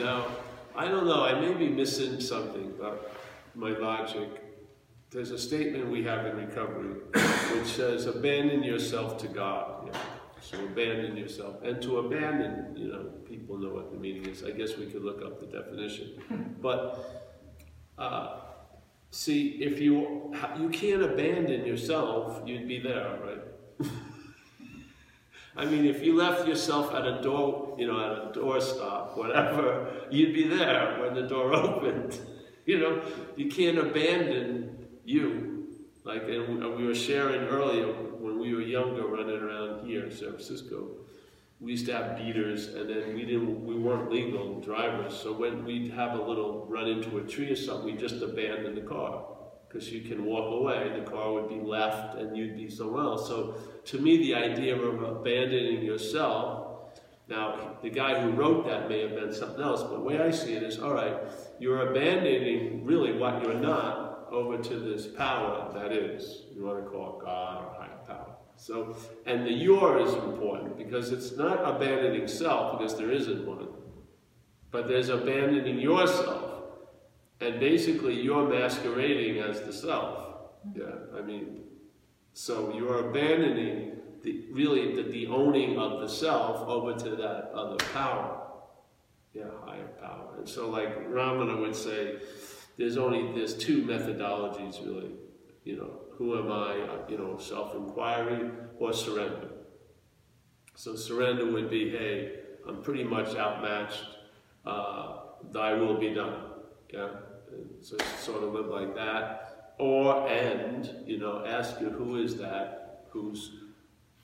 Now, I don't know, I may be missing something, but my logic. There's a statement we have in recovery which says, abandon yourself to God. Yeah. So abandon yourself. And to abandon, you know, people know what the meaning is. I guess we could look up the definition. But uh, see, if you you can't abandon yourself, you'd be there, right? I mean, if you left yourself at a door, you know, at a doorstop, whatever, you'd be there when the door opened. you know, you can't abandon you. Like, and we were sharing earlier when we were younger, running around here in San Francisco. We used to have beaters, and then we didn't, we weren't legal drivers. So when we'd have a little run into a tree or something, we just abandon the car because you can walk away. The car would be left, and you'd be somewhere else. So to me, the idea of abandoning yourself. Now, the guy who wrote that may have been something else, but the way I see it is, all right, you're abandoning really what you're not over to this power that is. You want to call it God or higher power. So, and the your is important because it's not abandoning self because there isn't one, but there's abandoning yourself. And basically, you're masquerading as the self. Yeah, I mean, so you're abandoning the, really the, the owning of the self over to that other power. Yeah, higher power. And so like Ramana would say, there's only, there's two methodologies really. You know, who am I, you know, self-inquiry or surrender. So surrender would be, hey, I'm pretty much outmatched, uh, thy will be done. Yeah, so sort of live like that. Or and you know ask you who is that who's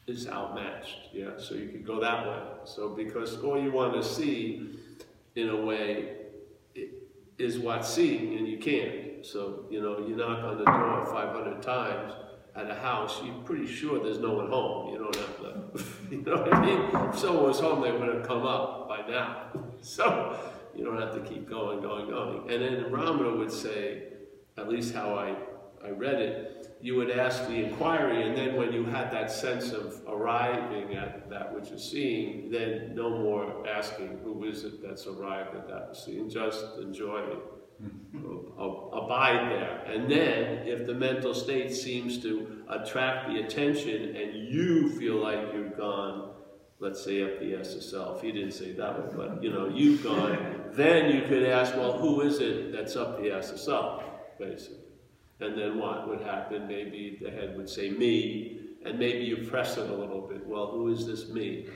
is outmatched? Yeah so you could go that way. So because all you want to see in a way is what's seeing and you can't. So you know you knock on the door 500 times at a house you're pretty sure there's no one home. You don't have to you know what i mean? If someone was home they would have come up by now. So you don't have to keep going going going and then ramana would say at least how I, I read it, you would ask the inquiry, and then when you had that sense of arriving at that which you're seeing, then no more asking who is it that's arrived at that seeing, just enjoy it. Mm-hmm. abide there. And then, if the mental state seems to attract the attention and you feel like you've gone, let's say up the SSL, he didn't say that one, but you know, you've gone, then you could ask, well, who is it that's up the SSL? basically. And then what would happen? Maybe the head would say me, and maybe you press it a little bit. Well, who is this me?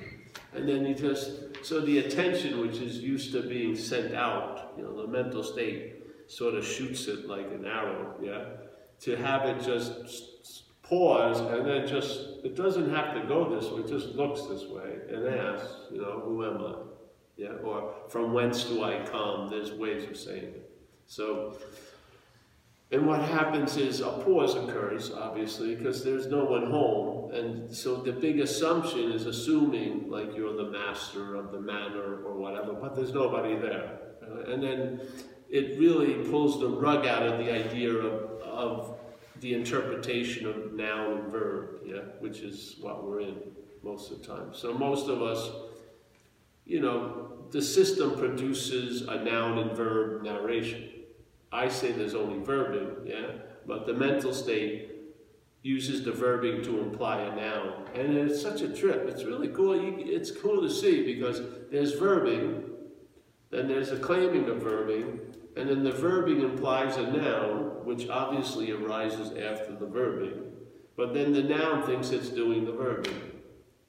And then you just, so the attention which is used to being sent out, you know, the mental state sort of shoots it like an arrow, yeah? To have it just pause and then just, it doesn't have to go this way, it just looks this way and asks, you know, who am I? Yeah, or from whence do I come? There's ways of saying it. So, and what happens is a pause occurs, obviously, because there's no one home. And so the big assumption is assuming like you're the master of the manor or whatever, but there's nobody there. And then it really pulls the rug out of the idea of, of the interpretation of noun and verb, yeah, which is what we're in most of the time. So most of us, you know, the system produces a noun and verb narration. I say there's only verbing, yeah, but the mental state uses the verbing to imply a noun. And it's such a trip. It's really cool. it's cool to see because there's verbing, then there's a claiming of verbing, and then the verbing implies a noun, which obviously arises after the verbing. But then the noun thinks it's doing the verbing.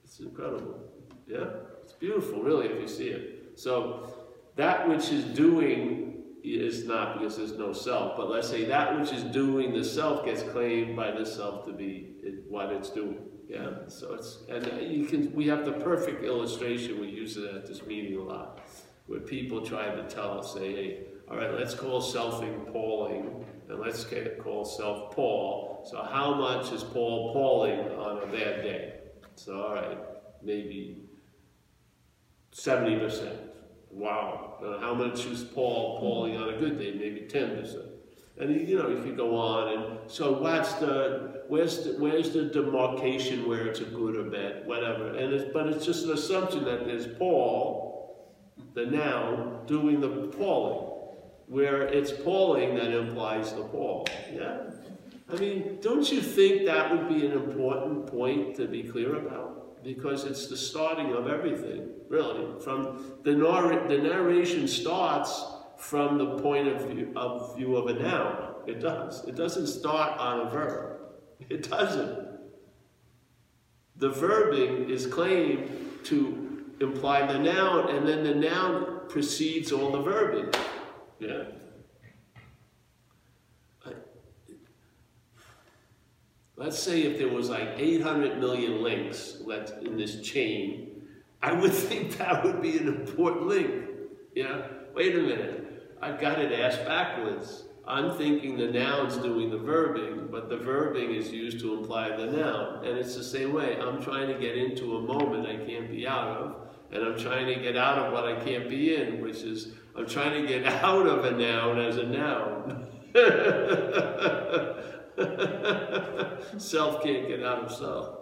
It's incredible. Yeah? It's beautiful, really, if you see it. So that which is doing is not because there's no self. But let's say that which is doing the self gets claimed by the self to be what it's doing. Yeah. So it's and you can we have the perfect illustration. We use it at this meeting a lot, where people try to tell us, say, hey, all right, let's call selfing Pauling, and let's call self Paul. So how much is Paul Pauling on a bad day? So all right, maybe seventy percent. Wow. Uh, how much is Paul Pauling on a good day? Maybe 10%. And you know, if you go on, and so what's the where's the where's the demarcation where it's a good or bad, whatever. And it's but it's just an assumption that there's Paul, the noun doing the Pauling, where it's Pauling that implies the Paul. Yeah? I mean, don't you think that would be an important point to be clear about? Because it's the starting of everything, really. From the, narr- the narration starts from the point of view, of view of a noun. It does. It doesn't start on a verb. It doesn't. The verbing is claimed to imply the noun, and then the noun precedes all the verbing. Yeah. Let's say if there was like 800 million links in this chain, I would think that would be an important link. Yeah? Wait a minute. I've got it asked backwards. I'm thinking the noun's doing the verbing, but the verbing is used to imply the noun. And it's the same way. I'm trying to get into a moment I can't be out of, and I'm trying to get out of what I can't be in, which is I'm trying to get out of a noun as a noun. self can't get out of self.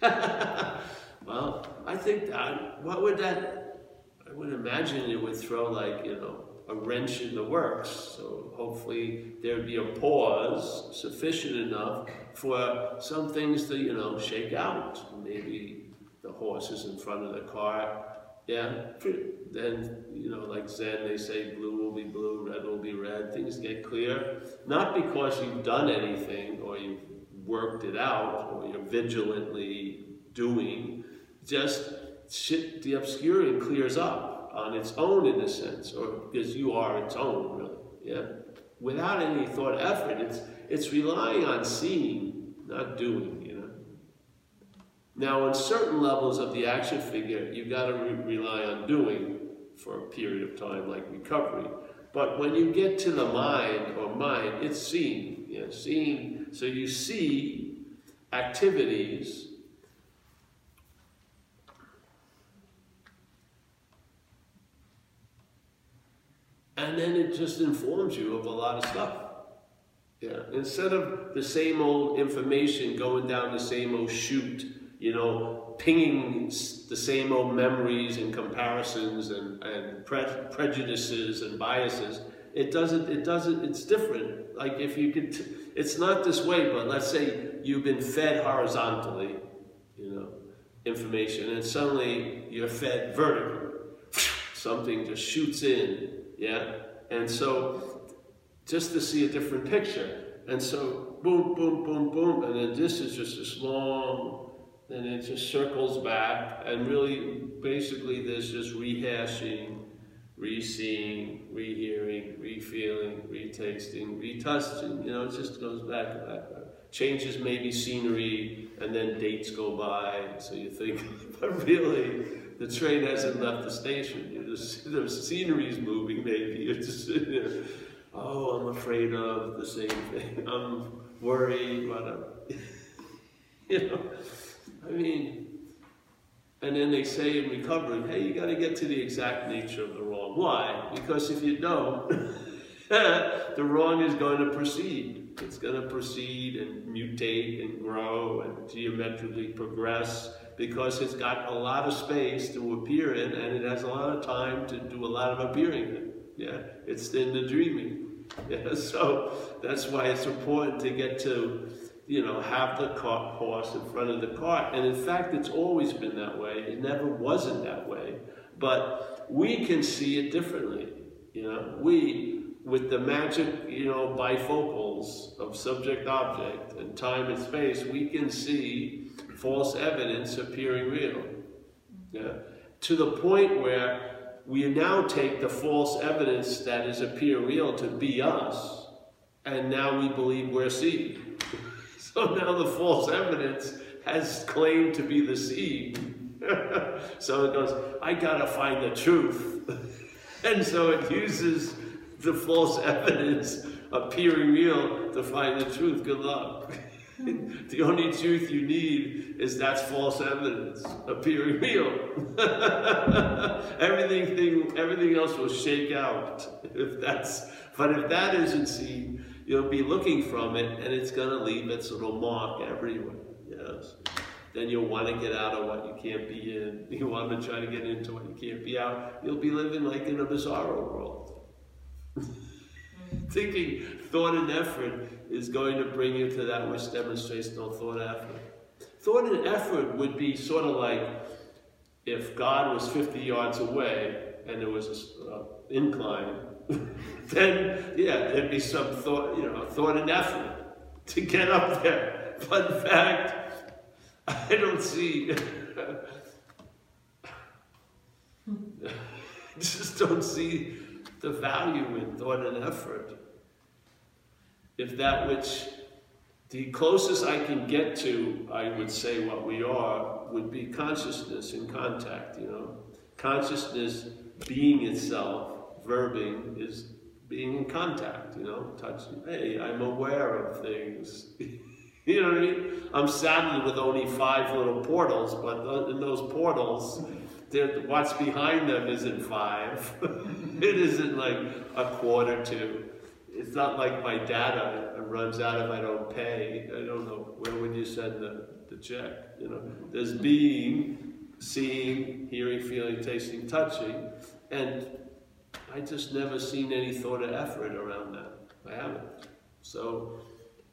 well, I think that, what would that, I would imagine it would throw like, you know, a wrench in the works. So hopefully there would be a pause sufficient enough for some things to, you know, shake out. Maybe the horses in front of the car. Yeah, then, you know, like Zen, they say blue will be blue, red will be red. Things get clear. Not because you've done anything or you've worked it out or you're vigilantly doing, just shit, the obscuring clears up on its own in a sense, or because you are its own, really. Yeah? Without any thought effort, it's, it's relying on seeing, not doing. Now, on certain levels of the action figure, you've got to re rely on doing for a period of time, like recovery. But when you get to the mind or mind, it's seeing. Yeah, seeing. So you see activities and then it just informs you of a lot of stuff. Yeah, instead of the same old information going down the same old chute, you know, pinging the same old memories and comparisons and, and pre prejudices and biases, it doesn't, it doesn't, it's different. Like if you could, it's not this way, but let's say you've been fed horizontally, you know, information, and suddenly you're fed vertically. Something just shoots in, yeah? And so, just to see a different picture. And so, boom, boom, boom, boom, and then this is just this long, and it just circles back, and really, basically, there's just rehashing, re-seeing, re-hearing, re-feeling, re-tasting, re-touching. You know, it just goes back and back. Changes maybe scenery, and then dates go by, so you think, but really, the train hasn't left the station. You just, the scenery's moving, maybe. You're just sitting there. Oh, I'm afraid of the same thing. I'm worried, whatever. you know, I mean, and then they say in recovery, hey, you got to get to the exact nature of the wrong. Why? Because if you don't, the wrong is going to proceed. It's going to proceed and mutate and grow and geometrically progress because it's got a lot of space to appear in and it has a lot of time to do a lot of appearing in. Yeah, it's in the dreaming. Yeah, so that's why it's important to get to, you know, have the cart, horse in front of the cart. And in fact, it's always been that way. It never wasn't that way. But we can see it differently. You know, we, with the magic, you know, bifocals of subject-object and time and space, we can see false evidence appearing real. Yeah? To the point where we now take the false evidence that is appear real to be us, and now we believe we're seeing. So now the false evidence has claimed to be the seed. so it goes, I gotta find the truth. and so it uses the false evidence appearing real to find the truth. Good luck. the only truth you need is that's false evidence appearing real. everything, everything else will shake out if that's. But if that isn't seen, you'll be looking from it, and it's going to leave its little mark everywhere. Yes, then you'll want to get out of what you can't be in. You want to try to get into what you can't be out. You'll be living like in a bizarro world. Thinking thought and effort is going to bring you to that which demonstrates no thought and effort. Thought and effort would be sort of like if God was 50 yards away and there was an uh, incline, then yeah, there'd be some thought, you know, thought and effort to get up there. But in fact, I don't see, just don't see the value in thought and effort. If that which, the closest I can get to, I would say what we are, would be consciousness in contact, you know. Consciousness being itself, verbing, is being in contact, you know, touching. Hey, I'm aware of things. You know what I mean? I'm saddled with only five little portals, but in those portals, what's behind them isn't five. it isn't like a quarter to. It's not like my data runs out if I don't pay. I don't know where would you send the, the check. You know, there's being, seeing, hearing, feeling, tasting, touching, and I just never seen any thought or effort around that. I haven't. So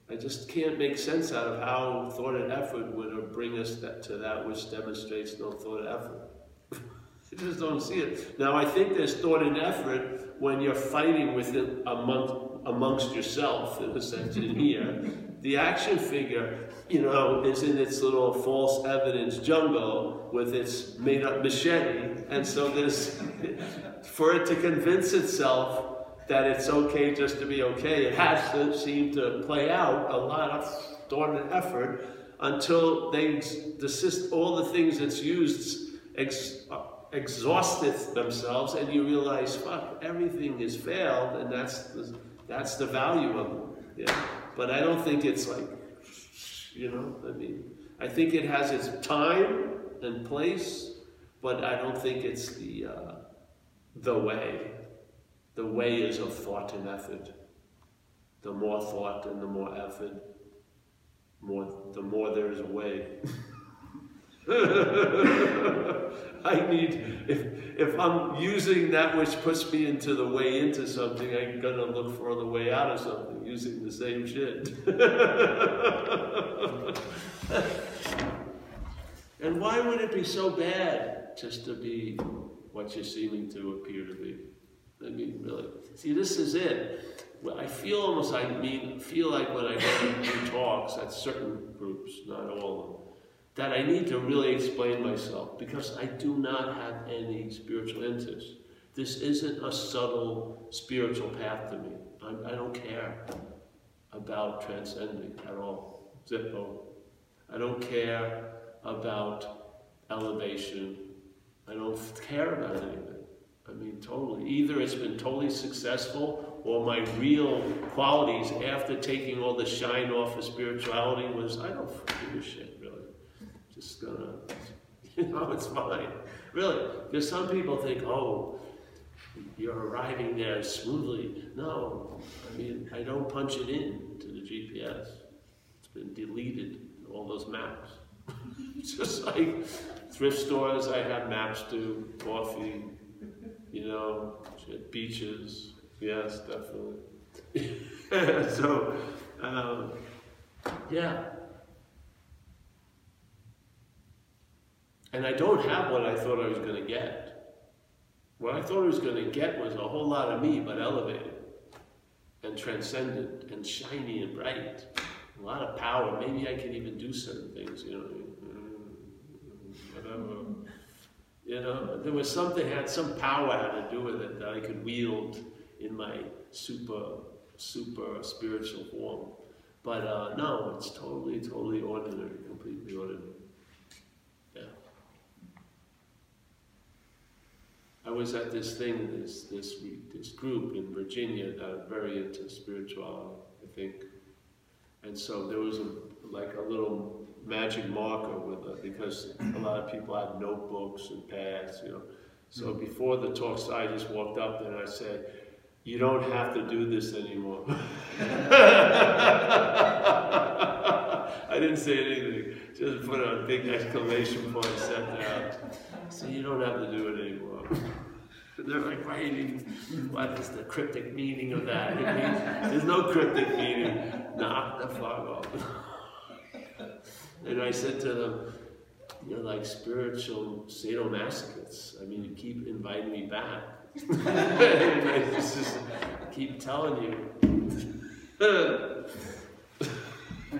I just can't make sense out of how thought and effort would bring us that, to that which demonstrates no thought and effort. I just don't see it. Now, I think there's thought and effort when you're fighting with it among, amongst yourself, in a sense, in here. The action figure, you know, is in its little false evidence jungle with its made up machete. And so this, for it to convince itself that it's okay just to be okay. It has to seem to play out a lot of thought and effort until they desist all the things it's used ex, exhausted themselves and you realize, fuck, everything has failed and that's the, that's the value of it. Yeah. But I don't think it's like, you know, I mean, I think it has its time and place, but I don't think it's the, uh, the way. The way is of thought and effort. The more thought and the more effort, more, the more there is a way. I need, if, if I'm using that which puts me into the way into something, I'm to look for the way out of something using the same shit. and why would it be so bad just to be what you're seeming to appear to be? I mean, really. See, this is it. I feel almost, I mean, feel like when I go to talks at certain groups, not all of them, that I need to really explain myself because I do not have any spiritual interest. This isn't a subtle spiritual path to me. I'm, I do not care about transcending at all. Zippo. I don't care about elevation. I don't care about anything. I mean, totally. Either it's been totally successful or my real qualities after taking all the shine off of spirituality was, I don't give a shit, really. Just gonna, you know, it's fine. Really. Because some people think, oh, you're arriving there smoothly. No, I mean, I don't punch it in to the GPS. It's been deleted, all those maps. Just like thrift stores, I have maps to, coffee, you know, beaches. Yes, definitely. so, um, yeah. And I don't have what I thought I was going to get. What I thought I was going to get was a whole lot of me, but elevated and transcendent and shiny and bright. A lot of power. Maybe I can even do certain things, you know, whatever. You know, there was something had some power had to do with it that I could wield in my super, super spiritual form. But uh, no, it's totally, totally ordinary, completely ordinary. Yeah. I was at this thing, this this week, this group in Virginia that are very into spirituality, I think. And so there was a like a little magic marker with it because a lot of people have notebooks and pads, you know. So mm-hmm. before the talks, I just walked up there and I said, you don't have to do this anymore. I didn't say anything. Just put a big exclamation point, it out. So you don't have to do it anymore. They're like writing, what is the cryptic meaning of that? It means, there's no cryptic meaning. Knock the fuck off. And I said to them, you're like spiritual sadomasochists. I mean, you keep inviting me back. I just keep telling you. yeah.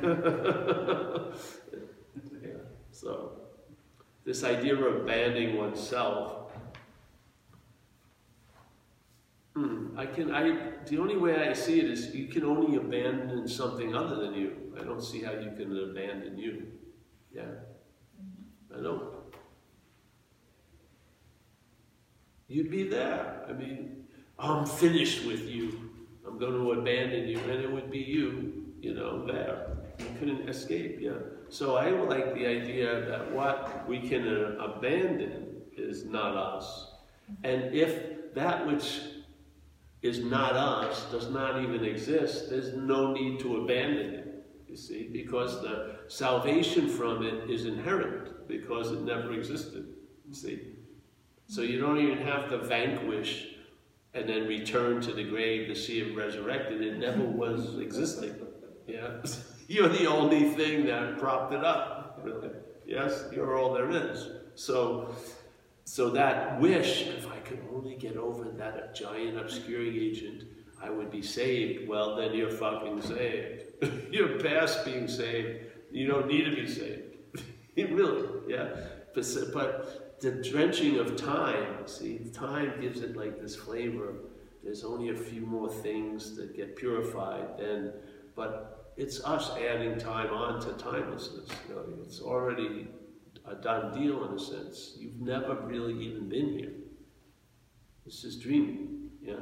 So, this idea of abandoning oneself, hmm, I can, I, the only way I see it is you can only abandon something other than you. I don't see how you can abandon you. Yeah. I don't. You'd be there. I mean, I'm finished with you. I'm going to abandon you, and it would be you, you know, there. You couldn't escape, yeah. So I like the idea that what we can uh, abandon is not us. And if that which is not us does not even exist, there's no need to abandon it, you see, because the salvation from it is inherent, because it never existed, you see. So you don't even have to vanquish and then return to the grave to see it resurrected. It never was existing. Yeah. You're the only thing that propped it up, really. Yes, you're all there is. So, so that wish, if I could only get over that giant obscuring agent, I would be saved. Well, then you're fucking saved. you're past being saved. You don't need to be saved. really, yeah. But, but the drenching of time, see, time gives it like this flavor. There's only a few more things that get purified, then, but it's us adding time on to timelessness. You know, it's already a done deal in a sense. You've never really even been here. This is dreaming, yeah?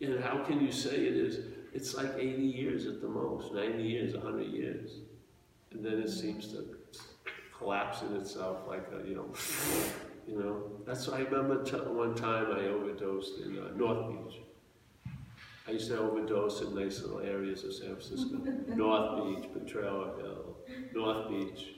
And how can you say it is? It's like 80 years at the most, 90 years, 100 years. And then it seems to collapse in itself like a, you know, you know. That's I remember one time I overdosed in uh, North Beach. I used to overdose in nice little areas of San Francisco. North Beach, Potrero Hill, North Beach.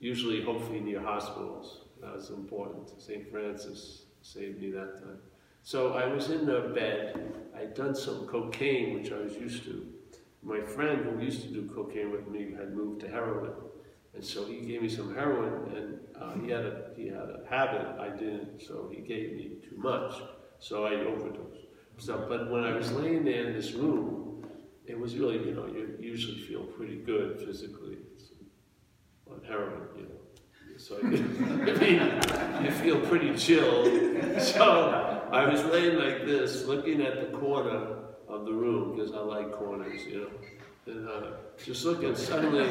Usually, hopefully, near hospitals. That was important. St. Francis saved me that time. So I was in the bed. I'd done some cocaine, which I was used to. My friend who used to do cocaine with me had moved to heroin. And so he gave me some heroin, and uh, he, had a, he had a habit. I didn't, so he gave me too much. So I overdosed. So, but when I was laying there in this room, it was really, you know, you usually feel pretty good physically on heroin, you know. So I mean, you feel pretty chill. So I was laying like this, looking at the corner of the room because I like corners, you know. And uh, just looking, suddenly,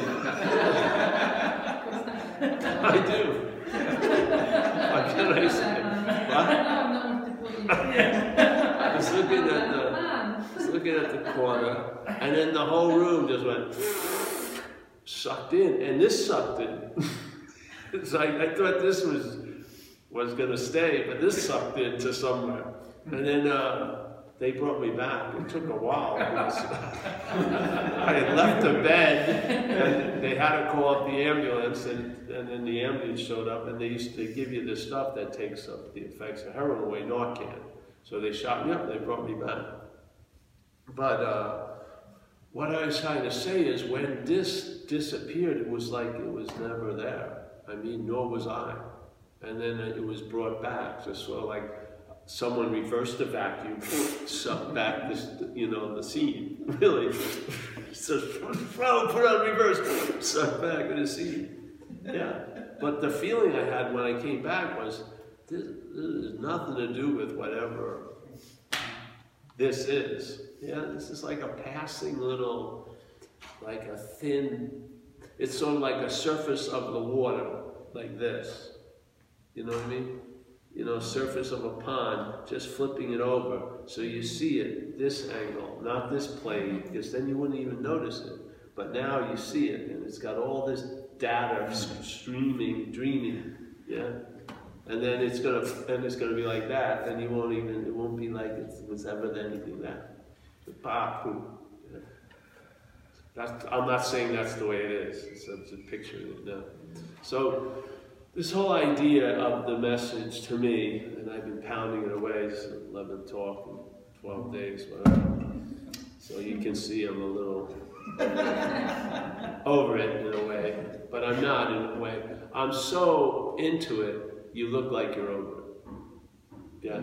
I do. What can I say? What? was looking at the, was looking at the corner, and then the whole room just went sucked in, and this sucked in. so I, I thought this was was going to stay, but this sucked into somewhere, and then. Uh, they brought me back. It took a while. I had left the bed, and they had to call up the ambulance, and, and then the ambulance showed up, and they used to give you this stuff that takes up the effects of heroin away, Narcan. So they shot me up, they brought me back. But uh, what I was trying to say is when this disappeared, it was like it was never there. I mean, nor was I. And then it was brought back, just sort of like someone reversed the vacuum, sucked back this, you know, the scene, really. so throw, put on reverse, sucked back the scene. Yeah. But the feeling I had when I came back was, this, this has nothing to do with whatever this is. Yeah, this is like a passing little, like a thin, it's sort of like a surface of the water, like this. You know what I mean? You know, surface of a pond, just flipping it over so you see it this angle, not this plane, because then you wouldn't even notice it. But now you see it, and it's got all this data streaming, dreaming. Yeah and then it's gonna then it's gonna be like that, and you won't even it won't be like it was ever anything that. the Baku. That's, I'm not saying that's the way it is. It's a, it's a picture it now. So this whole idea of the message to me, and I've been pounding it away, 11 talk in 12 days, whatever. So you can see I'm a little over it in a way, but I'm not in a way. I'm so into it, you look like you're over it. Yeah?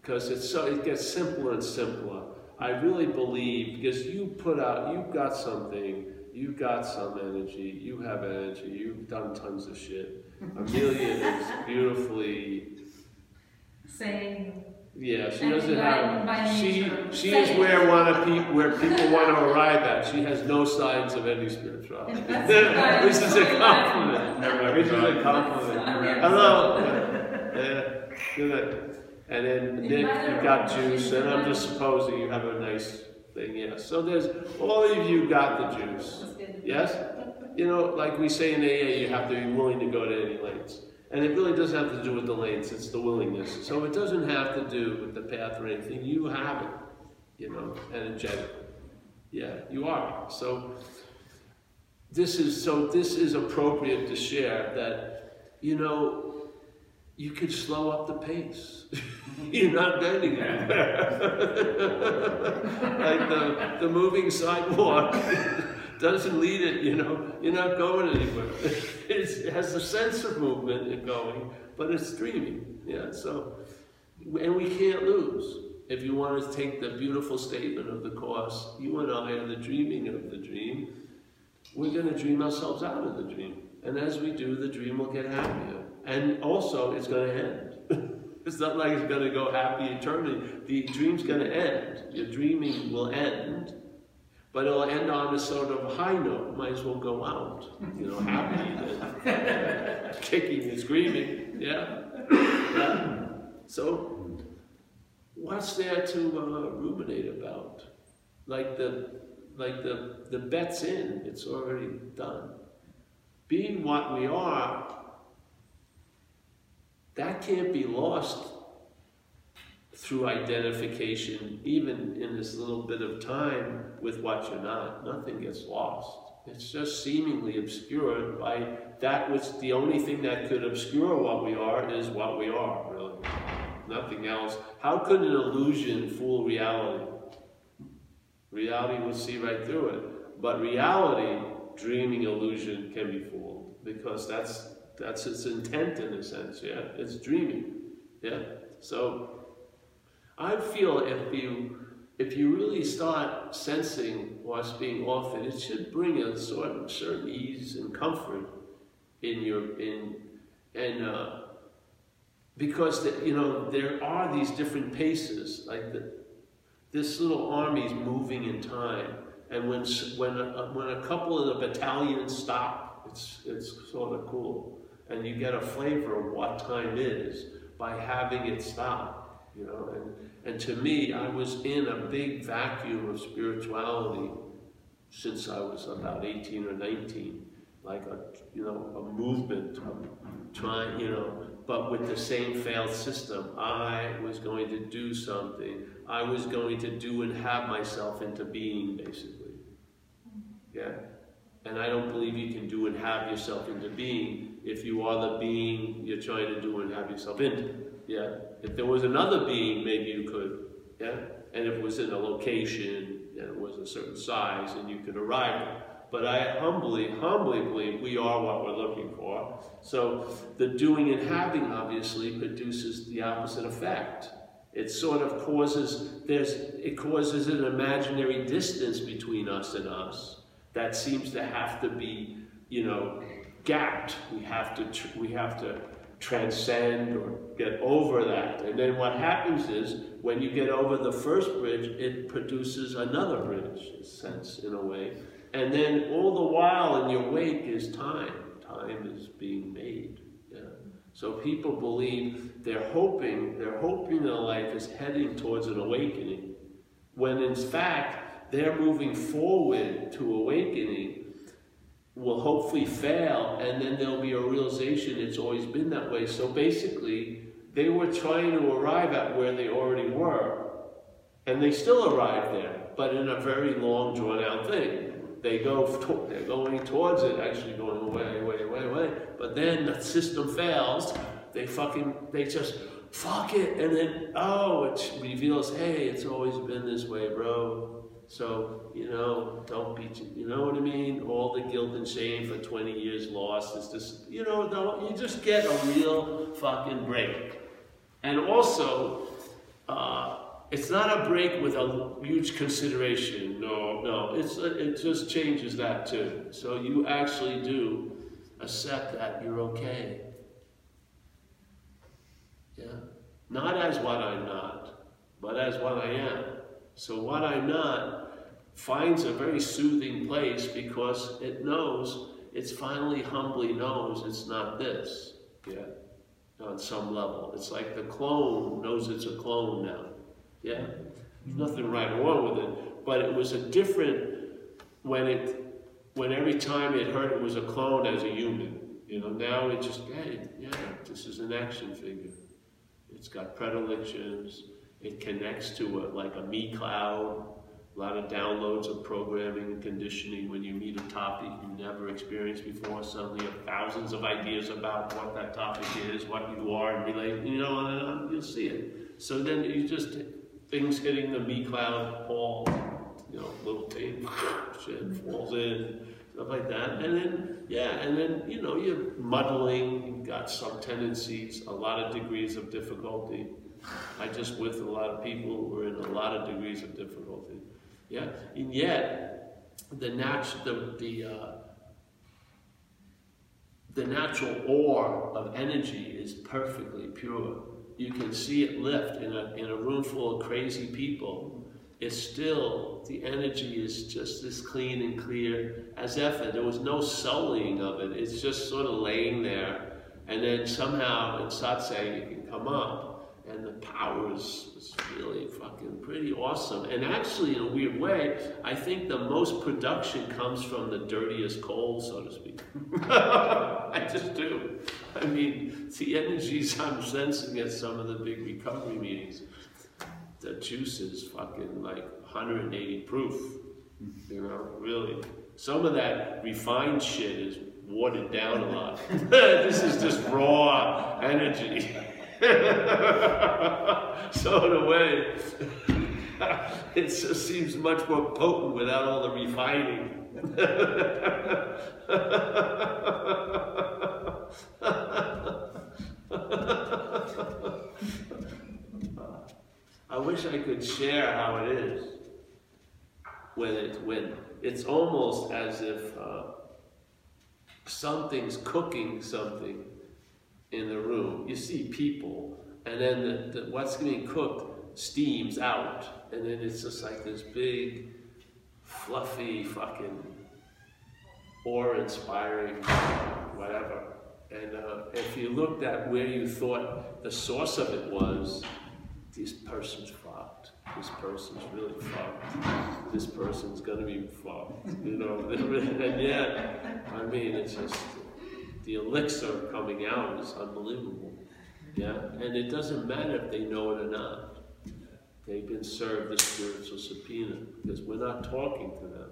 Because it's so it gets simpler and simpler. I really believe because you put out, you've got something, you've got some energy, you have energy, you've done tons of shit. Amelia is beautifully saying yeah, she doesn't have. She she is where want to pe- where people want to arrive at. She has no signs of any spirituality. Which is a compliment. Which is a compliment. Hello. Yeah, good. And then Nick, you got juice, and I'm just supposing you have a nice thing. yes. So there's all of you got the juice. Yes. You know, like we say in AA, you have to be willing to go to any lengths. And it really doesn't have to do with the lengths, it's the willingness. So it doesn't have to do with the path or anything. You have it, you know, energetically. Yeah, you are. So this is so this is appropriate to share that, you know, you could slow up the pace. You're not getting anywhere. like the, the moving sidewalk doesn't lead it, you know, you're not going anywhere. It's, it has a sense of movement and going, but it's dreaming. Yeah, so, and we can't lose. If you want to take the beautiful statement of the Course, you and I are the dreaming of the dream. We're going to dream ourselves out of the dream. And as we do, the dream will get happier. And also, it's going to end. it's not like it's going to go happy eternally. The dream's going to end. Your dreaming will end but it'll end on a sort of high note. Might as well go out, you know, happy and kicking and screaming. Yeah. yeah. So, what's there to uh, ruminate about? Like the, like the, the bet's in. It's already done. Being what we are, that can't be lost through identification, even in this little bit of time with what you're not. Nothing gets lost. It's just seemingly obscured by that which the only thing that could obscure what we are is what we are, really. Nothing else. How could an illusion fool reality? Reality would see right through it. But reality, dreaming illusion, can be fooled because that's that's its intent in a sense, yeah? It's dreaming. Yeah? So I feel if you if you really start sensing what's being offered, it should bring a sort of certain ease and comfort in your in and uh, because you know there are these different paces like the, this little army is moving in time and when when a, when a couple of the battalions stop it's it's sort of cool and you get a flavor of what time is by having it stop you know. And, and to me, I was in a big vacuum of spirituality since I was about 18 or 19, like a, you know, a movement of trying, you know, but with the same failed system. I was going to do something. I was going to do and have myself into being, basically. Yeah? And I don't believe you can do and have yourself into being if you are the being you're trying to do and have yourself into. Yeah. If there was another being, maybe you could. Yeah. And if it was in a location and it was a certain size and you could arrive But I humbly, humbly believe we are what we're looking for. So the doing and having obviously produces the opposite effect. It sort of causes there's it causes an imaginary distance between us and us that seems to have to be, you know, gapped. We have to we have to transcend or get over that. And then what happens is, when you get over the first bridge, it produces another bridge, in a sense, in a way. And then all the while in your wake is time. Time is being made. Yeah. So people believe they're hoping, they're hoping their life is heading towards an awakening, when in fact, they're moving forward to awakening will hopefully fail, and then there'll be a realization it's always been that way. So basically, they were trying to arrive at where they already were, And they still arrive there, but in a very long, drawn out thing. They go, they're going towards it, actually going away, away, away, away. But then the system fails. They fucking, they just fuck it, and then oh, it reveals, hey, it's always been this way, bro. So you know, don't be, you know what I mean? All the guilt and shame for 20 years lost is just, you know, don't, you just get a real fucking break. And also, uh, it's not a break with a huge consideration. No, no, it's it just changes that too. So you actually do accept that you're okay. Yeah, not as what I'm not, but as what I am. So what I'm not finds a very soothing place because it knows, it's finally humbly knows it's not this. Yeah, on some level. It's like the clone knows it's a clone now. Yeah? There's nothing right or wrong with it. But it was a different when it when every time it heard it was a clone as a human. You know, now it just, hey, yeah, this is an action figure. It's got predilections. It connects to a, like a me cloud. A lot of downloads of programming and conditioning when you meet a topic you never experienced before. Suddenly you have thousands of ideas about what that topic is, what you are, and relate, you know, and, you'll see it. So then you just things hitting the me cloud falls, you know, little tape, shit falls in, stuff like that. And then, yeah, and then, you know, you're muddling, you've got some tendencies, a lot of degrees of difficulty. I just with a lot of people who are in a lot of degrees of difficulty. Yeah, and yet, the natural, the, the, uh, the natural ore of energy is perfectly pure you can see it lift in a, in a room full of crazy people. It's still, the energy is just as clean and clear as ever. There was no sullying of it. It's just sort of laying there. And then somehow in Satsang you can come up and the power is, is really fucking pretty awesome. And actually, in a weird way, I think the most production comes from the dirtiest coal, so to speak. I just do. I mean, the energies I'm sensing at some of the big recovery meetings, the juice is fucking like 180 proof. You know, really. Some of that refined shit is watered down a lot. this is just raw energy. so in a way, it just seems much more potent without all the refining. I wish I could share how it is when it when it's almost as if uh, something's cooking something in the room. You see people, and then the, the, what's being cooked steams out, and then it's just like this big, fluffy, fucking, awe-inspiring, whatever. And uh, if you looked at where you thought the source of it was, this person's fucked. This person's really fucked. This person's gonna be fucked. You know, and yet, I mean, it's just the elixir coming out is unbelievable. Yeah, and it doesn't matter if they know it or not. They've been served the spiritual subpoena because we're not talking to them.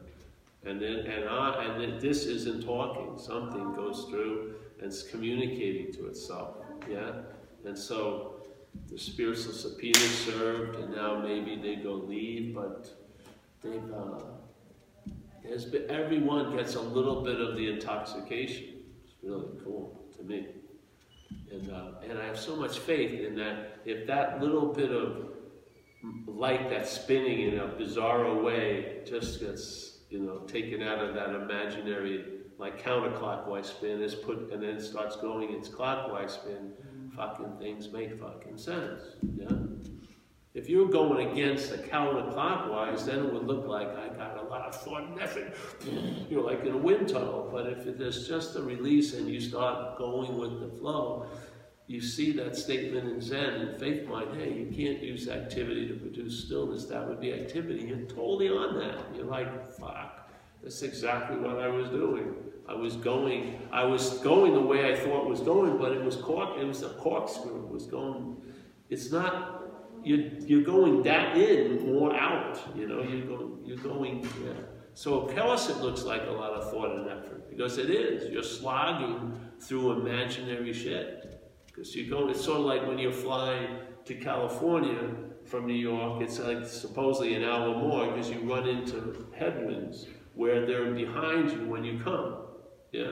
And then, and I, and then this isn't talking. Something goes through and it's communicating to itself. Yeah, and so the spiritual subpoena served, and now maybe they go leave, but they've. Uh, been, everyone gets a little bit of the intoxication really cool to me. And, uh, and I have so much faith in that if that little bit of light that's spinning in a bizarre way just gets, you know, taken out of that imaginary, like counterclockwise spin, is put, and then starts going its clockwise spin, fucking things make fucking sense. Yeah? If you're going against the counterclockwise, then it would look like I got a lot of thought and effort, you know, like in a wind tunnel. But if there's just a release and you start going with the flow, you see that statement in Zen and faith mind, hey, you can't use activity to produce stillness. That would be activity. You're totally on that. You're like, fuck, that's exactly what I was doing. I was going, I was going the way I thought was going, but it was cork, it was a corkscrew. It was going, it's not you're, you're going that in, more out, you know, you're going, you're going, yeah. So of it looks like a lot of thought and effort, because it is. You're slogging through imaginary shit. Because you're going, it's sort of like when you're flying to California from New York, it's like supposedly an hour more because you run into headwinds where they're behind you when you come. Yeah.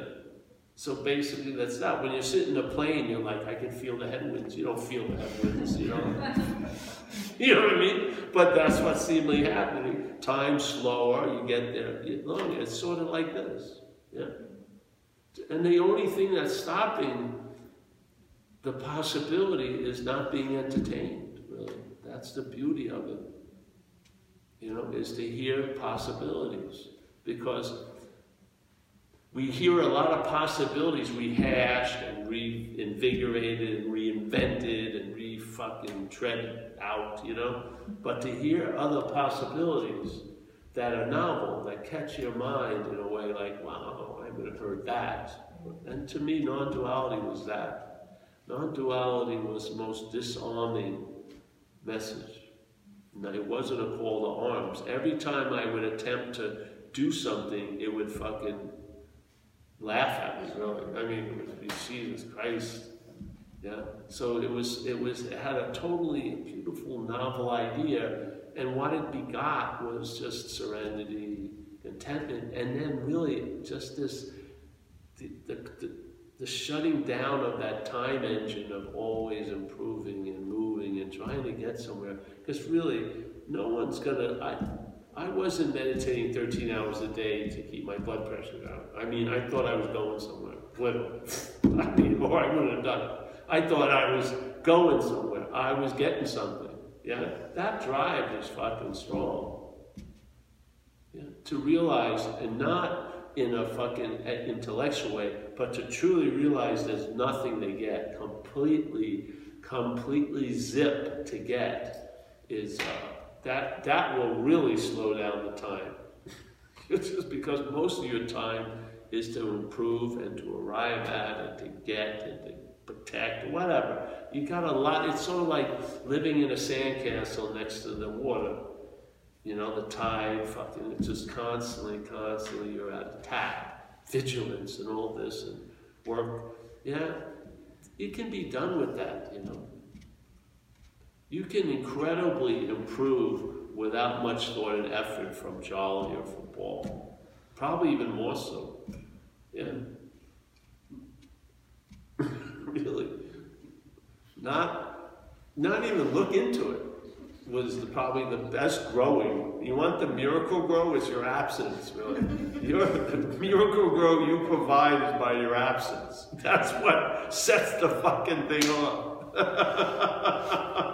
So basically, that's that. When you're sitting in a plane, you're like, I can feel the headwinds. You don't feel the headwinds, you know. you know what I mean? But that's what's seemingly happening. Time slower, you get there longer. It's sort of like this. Yeah. And the only thing that's stopping the possibility is not being entertained, really. That's the beauty of it. You know, is to hear possibilities. Because we hear a lot of possibilities rehashed and reinvigorated and reinvented and re-fucking treaded out, you know? But to hear other possibilities that are novel, that catch your mind in a way like, wow, I would have heard that. And to me, non-duality was that. Non-duality was the most disarming message. And it wasn't a call to arms. Every time I would attempt to do something, it would fucking laugh at me, really. I mean, it be Jesus Christ. Yeah. So it was, it was, it had a totally beautiful, novel idea, and what it begot was just serenity, contentment, and then really just this, the, the, the, the shutting down of that time engine of always improving and moving and trying to get somewhere. Because really, no one's gonna. I, I wasn't meditating 13 hours a day to keep my blood pressure down. I mean, I thought I was going somewhere, literally. I mean, or I wouldn't have done it. I thought I was going somewhere. I was getting something. Yeah, that drive is fucking strong. Yeah, to realize, and not in a fucking intellectual way, but to truly realize there's nothing to get, completely, completely zip to get, is. Uh, that, that will really slow down the time. it's just because most of your time is to improve and to arrive at and to get and to protect, whatever. You got a lot, it's sort of like living in a sandcastle next to the water. You know, the tide, fucking, it's just constantly, constantly you're at attack, vigilance and all this and work. Yeah, it can be done with that, you know. You can incredibly improve without much thought and effort from Charlie or from Paul. Probably even more so. Yeah. really. Not, not even look into it was the, probably the best growing. You want the Miracle-Gro? It's your absence, really. your, the miracle grow you provide is by your absence. That's what sets the fucking thing on.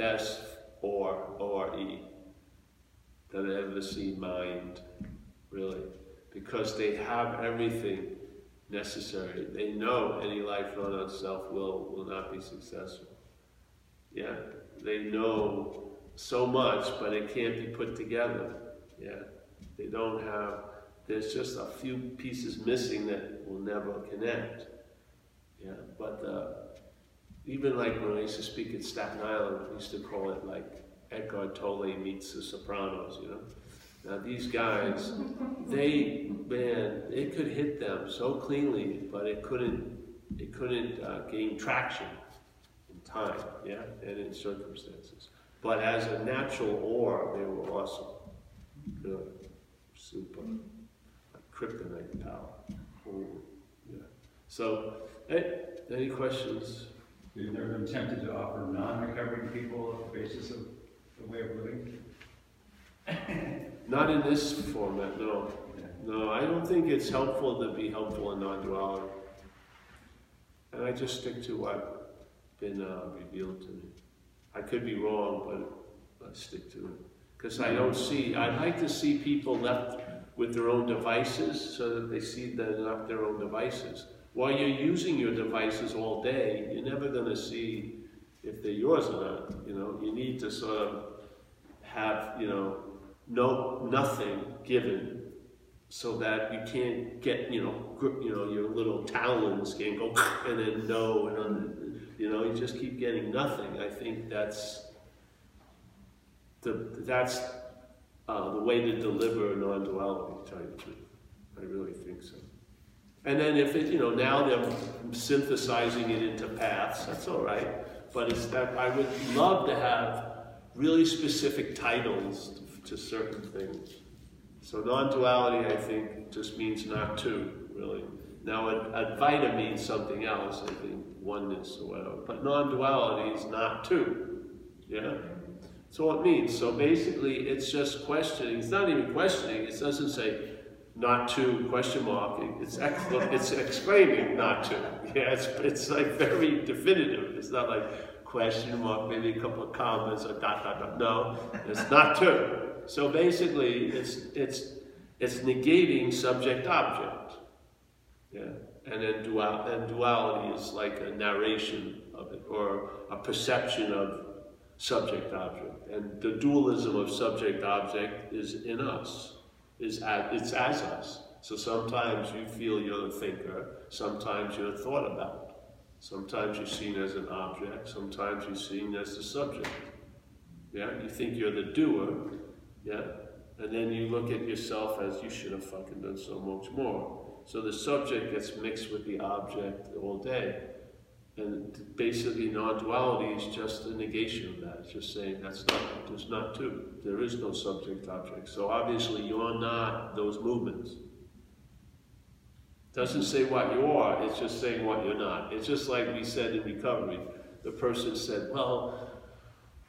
best or or e that I've ever seen mind, really, because they have everything necessary. They know any life run on self-will will not be successful. Yeah, they know so much, but it can't be put together. Yeah, they don't have, there's just a few pieces missing that will never connect. Yeah, but uh, even like when I used to speak at Staten Island, we used to call it like Eckhart Tolle meets the Sopranos, you know. Now these guys, they man, it could hit them so cleanly, but it couldn't, it couldn't uh, gain traction in time, yeah, and in circumstances. But as a natural ore, they were awesome, good, super, like kryptonite power. Ooh, yeah. So Hey, any questions? You've never been tempted to offer non-recovering people a basis of the way of living? Not in this format, no. No, I don't think it's helpful to be helpful in non-duality. And I just stick to what been uh, revealed to me. I could be wrong, but I stick to it. Because I don't see, I'd like to see people left with their own devices so that they see they're not their own devices. While you're using your devices all day, you're never going to see if they're yours or not. You know, you need to sort of have, you know, no nothing given so that you can't get, you know, you know, your little talons can go and then no and then, you know, you just keep getting nothing. I think that's the that's uh, the way to deliver non-duality. To tell you the truth, I really think so. And then if it, you know, now they're synthesizing it into paths. That's all right. But it's that I would love to have really specific titles to certain things. So non-duality, I think, just means not two, really. Now, Ad- Advaita means something else, I think, oneness or whatever. But non-duality is not two. Yeah? That's all it means. So basically, it's just questioning. It's not even questioning. It doesn't say not two question mark. It's it's exclaiming not two. Yeah, it's it's like very definitive. It's not like question mark, maybe a couple of commas or dot dot dot. No, it's not two. So basically, it's it's it's negating subject object. Yeah, and then dual and duality is like a narration of it or a perception of subject object. And the dualism of subject object is in us, is at, it's as us. So sometimes you feel you're the thinker, sometimes you're thought about. Sometimes you're seen as an object, sometimes you're seen as the subject. Yeah, you think you're the doer, yeah, and then you look at yourself as you should have fucking done so much more. So the subject gets mixed with the object all day. And basically, non-duality is just a negation of that. It's just saying that's not, there's not two. There is no subject-object. So obviously, you're not those movements. Doesn't say what you are. It's just saying what you're not. It's just like we said in recovery. The person said, "Well,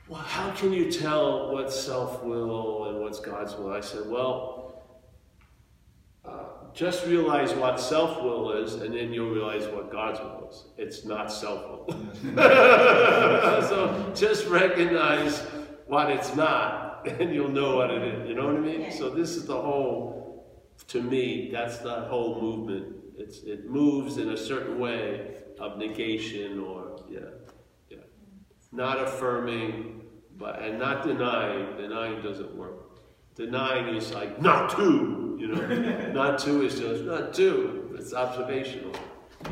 well, how can you tell what's self-will and what's God's will?" I said, "Well." Just realize what self-will is, and then you'll realize what God's will is. It's not self-will. so just recognize what it's not, and you'll know what it is. You know what I mean? So this is the whole, to me, that's the whole movement. It's it moves in a certain way of negation or yeah, yeah, not affirming, but and not denying. Denying doesn't work. Denying is like not two, you know. not two is just not two. It's observational.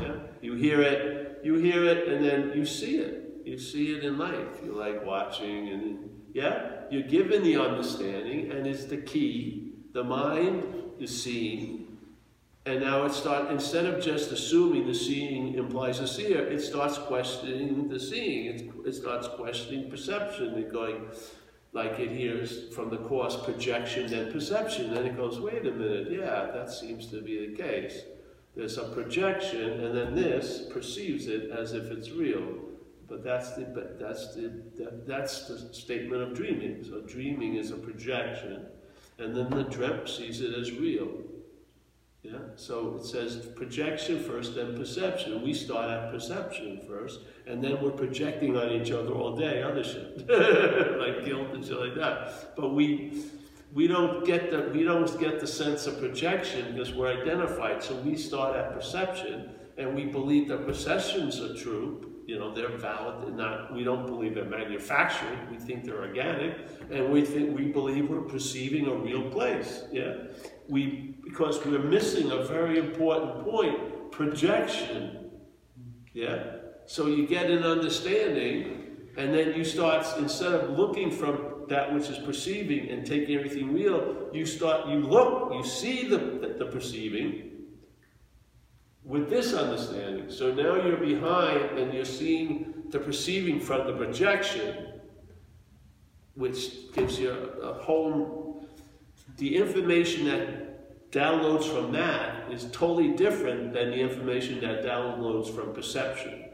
Yeah, you hear it, you hear it, and then you see it. You see it in life. You like watching, and yeah, you're given the understanding, and it's the key. The mind is seeing, and now it starts. Instead of just assuming the seeing implies a seer, it starts questioning the seeing. It, it starts questioning perception and going like it hears from the course projection then perception. Then it goes, wait a minute, yeah, that seems to be the case. There's a projection, and then this perceives it as if it's real. But that's the but that's the that, that's the statement of dreaming. So dreaming is a projection, and then the dream sees it as real. Yeah. So it says projection first, then perception. We start at perception first, and then we're projecting on each other all day, other shit, like guilt and shit like that. But we we don't get the we don't get the sense of projection because we're identified. So we start at perception, and we believe that perceptions are true. You know, they're valid. Not we don't believe they're manufactured. We think they're organic, and we think we believe we're perceiving a real place. Yeah, we because we're missing a very important point: projection. Yeah. So you get an understanding, and then you start instead of looking from that which is perceiving and taking everything real, you start, you look, you see the, the, perceiving with this understanding. So now you're behind and you're seeing the perceiving from the projection, which gives you a, a whole, the information that downloads from that is totally different than the information that downloads from perception.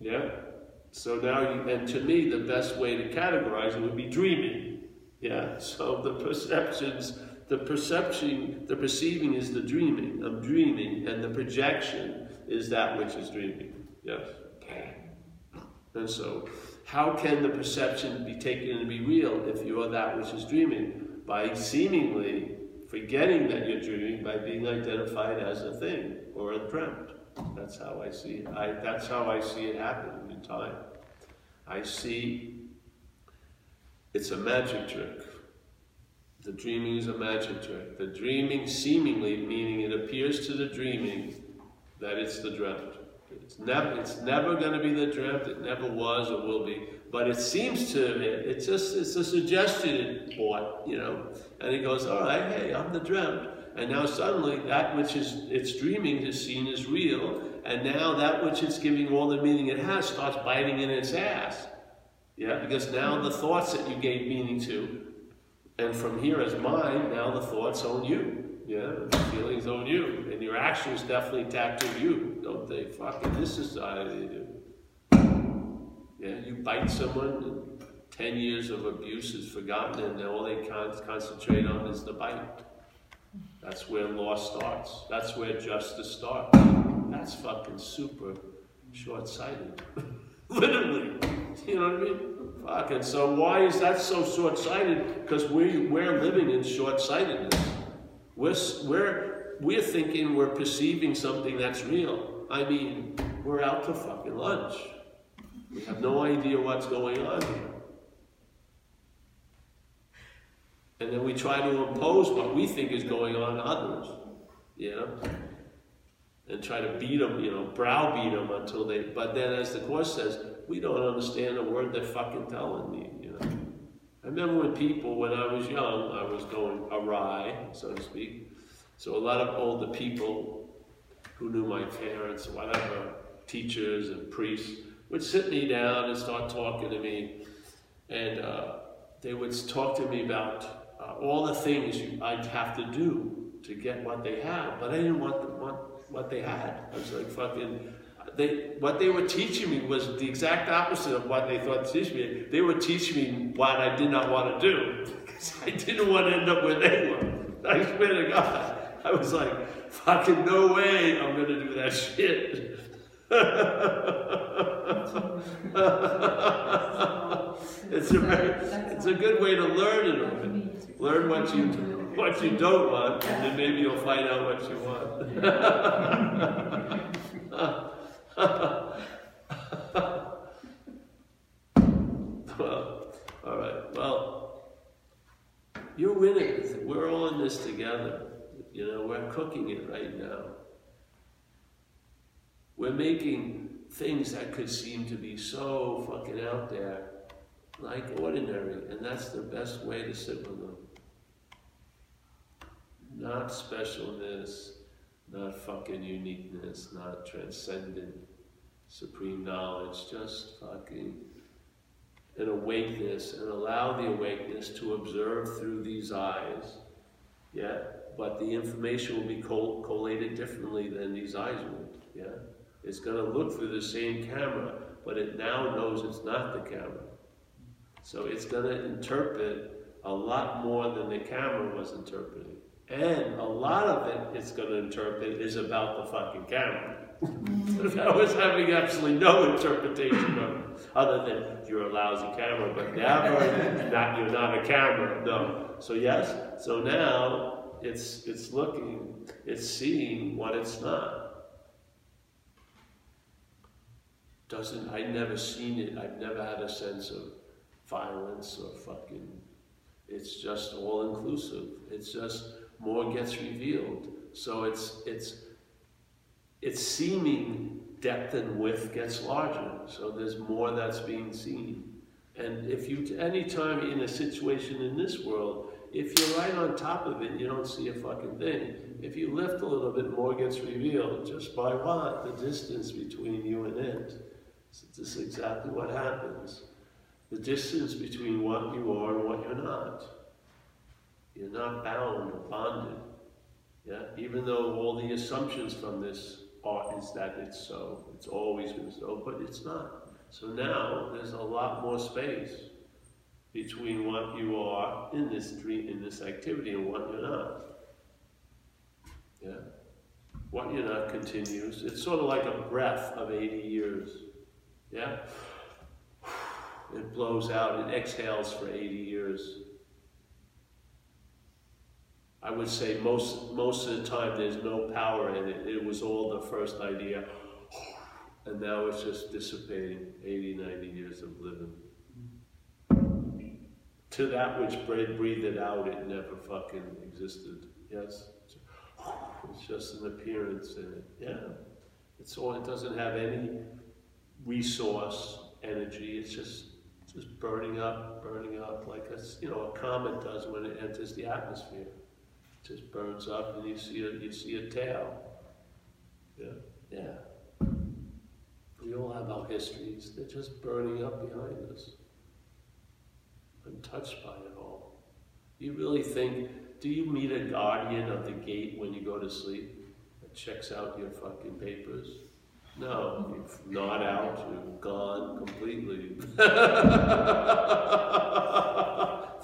Yeah? So now, you, and to me, the best way to categorize it would be dreaming. Yeah. So the perceptions, the perception, the perceiving is the dreaming. I'm dreaming, and the projection is that which is dreaming. Yes. And so, How can the perception be taken to be real if you are that which is dreaming? By seemingly forgetting that you're dreaming by being identified as a thing or a dreamt. That's how I see it. I, that's how I see it happening in time. I see it's a magic trick. The dreaming is a magic trick. The dreaming seemingly, meaning it appears to the dreaming that it's the dreamt. It's never, it's never going to be the dreamt. It never was or will be. But it seems to it, it's just, it's a suggestion it bought, you know. And it goes, all right, hey, I'm the dreamt. And now suddenly that which is it's dreaming is seen as real. And now that which it's giving all the meaning it has starts biting in its ass. Yeah, because now the thoughts that you gave meaning to, and from here as mine, now the thoughts own you. Yeah, the feelings own you. And your actions definitely tattoo you, don't they? Fucking this society do. Yeah, you bite someone, 10 years of abuse is forgotten, and all they con concentrate on is the bite. That's where law starts. That's where justice starts. That's fucking super short sighted. Literally. You know what I mean? Fucking, so why is that so short sighted? Because we, we're living in short sightedness. We're, we're, we're thinking we're perceiving something that's real. I mean, we're out to fucking lunch. We have no idea what's going on here. And then we try to impose what we think is going on others, you know? And try to beat them, you know, browbeat them until they, but then as the Course says, we don't understand a word they're fucking telling me? I remember when people, when I was young, I was going awry, so to speak. So a lot of older people who knew my parents, whatever, teachers and priests, would sit me down and start talking to me. And uh, they would talk to me about uh, all the things I'd have to do to get what they have, but I didn't want, the, want what they had. I was like fucking. They, what they were teaching me was the exact opposite of what they thought to teach me. They were teaching me what I did not want to do because I didn't want to end up where they were. I swear to God, I was like, fucking no way I'm gonna do that shit. it's a very, it's a good way to learn it. Learn what you what you don't want, and then maybe you'll find out what you want. well, all right. Well, you're winning. We're all in this together. You know, we're cooking it right now. We're making things that could seem to be so fucking out there like ordinary, and that's the best way to sit with them. Not specialness, not fucking uniqueness, not transcendent, supreme knowledge, just fucking an awakeness and allow the awakeness to observe through these eyes. Yeah, but the information will be collated differently than these eyes would. Yeah, it's going to look through the same camera, but it now knows it's not the camera. So it's going to interpret a lot more than the camera was interpreting. And a lot of it it's going to interpret is about the fucking camera. Mm-hmm. that was having absolutely no interpretation of it, other than you're a lousy camera, but never not you're not a camera. No. So yes. So now it's it's looking, it's seeing what it's not. Doesn't I never seen it. I've never had a sense of violence or fucking. It's just all inclusive. It's just more gets revealed. So it's it's its seeming depth and width gets larger. So there's more that's being seen. And if you, any time in a situation in this world, if you're right on top of it, you don't see a fucking thing. If you lift a little bit, more gets revealed just by what? The distance between you and it. So this is exactly what happens. The distance between what you are and what you're not. You're not bound or bonded. Yeah? Even though all the assumptions from this art is that it's so, it's always been so, but it's not. So now there's a lot more space between what you are in this dream, in this activity, and what you're not. Yeah? What you're not continues. It's sort of like a breath of 80 years. Yeah? it blows out, it exhales for 80 years. I would say most, most of the time there's no power in it. It was all the first idea. And now it's just dissipating 80, 90 years of living. To that which breathed out, it never fucking existed. Yes? It's just an appearance in it. Yeah. It's all, it doesn't have any resource, energy. It's just, just burning up, burning up like a, you know, a comet does when it enters the atmosphere. Just burns up and you see a, you see a tail. Yeah. Yeah. We all have our histories. They're just burning up behind us. I'm touched by it all. You really think, do you meet a guardian of the gate when you go to sleep that checks out your fucking papers? No, you've nod out, you've gone completely.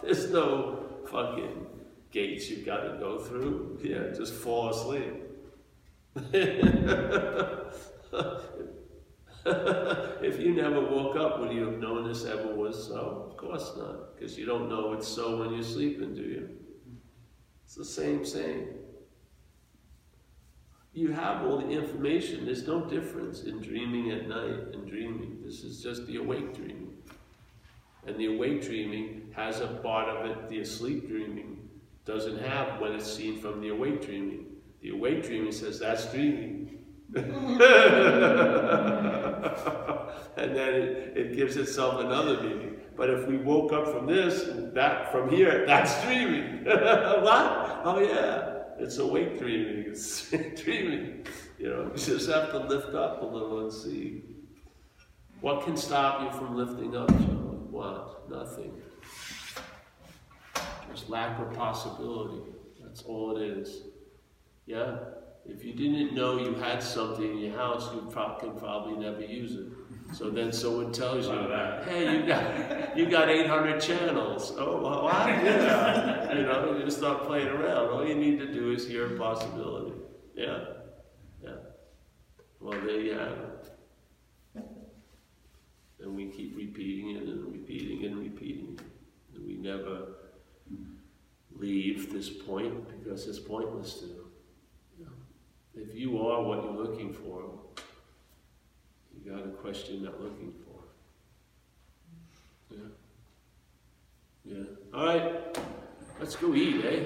There's no fucking gates you've got to go through. Yeah, just fall asleep. if you never woke up, would you have known this ever was so? Of course not, because you don't know it's so when you're sleeping, do you? It's the same saying. You have all the information. There's no difference in dreaming at night and dreaming. This is just the awake dreaming. And the awake dreaming has a part of it the asleep dreaming doesn't have when it's seen from the awake dreaming. The awake dreaming says that's dreaming. and then it, it gives itself another meaning. But if we woke up from this, that from here, that's dreaming. what? Oh yeah. It's awake dreaming. It's dreaming. You know, you just have to lift up a little and see. What can stop you from lifting up? What? Nothing. Just lack of possibility. That's all it is. Yeah? If you didn't know you had something in your house, you pro- can probably never use it. So then someone tells you, hey, you got, you got 800 channels. Oh, well, what? Yeah. You know, you just start playing around. All you need to do is hear a possibility. Yeah. Yeah. Well, there you have it. And we keep repeating it and repeating and repeating. And we never leave this point because it's pointless to. If you are what you're looking for, you got to question that looking for. Yeah. Yeah. All right. Let's go eat, eh?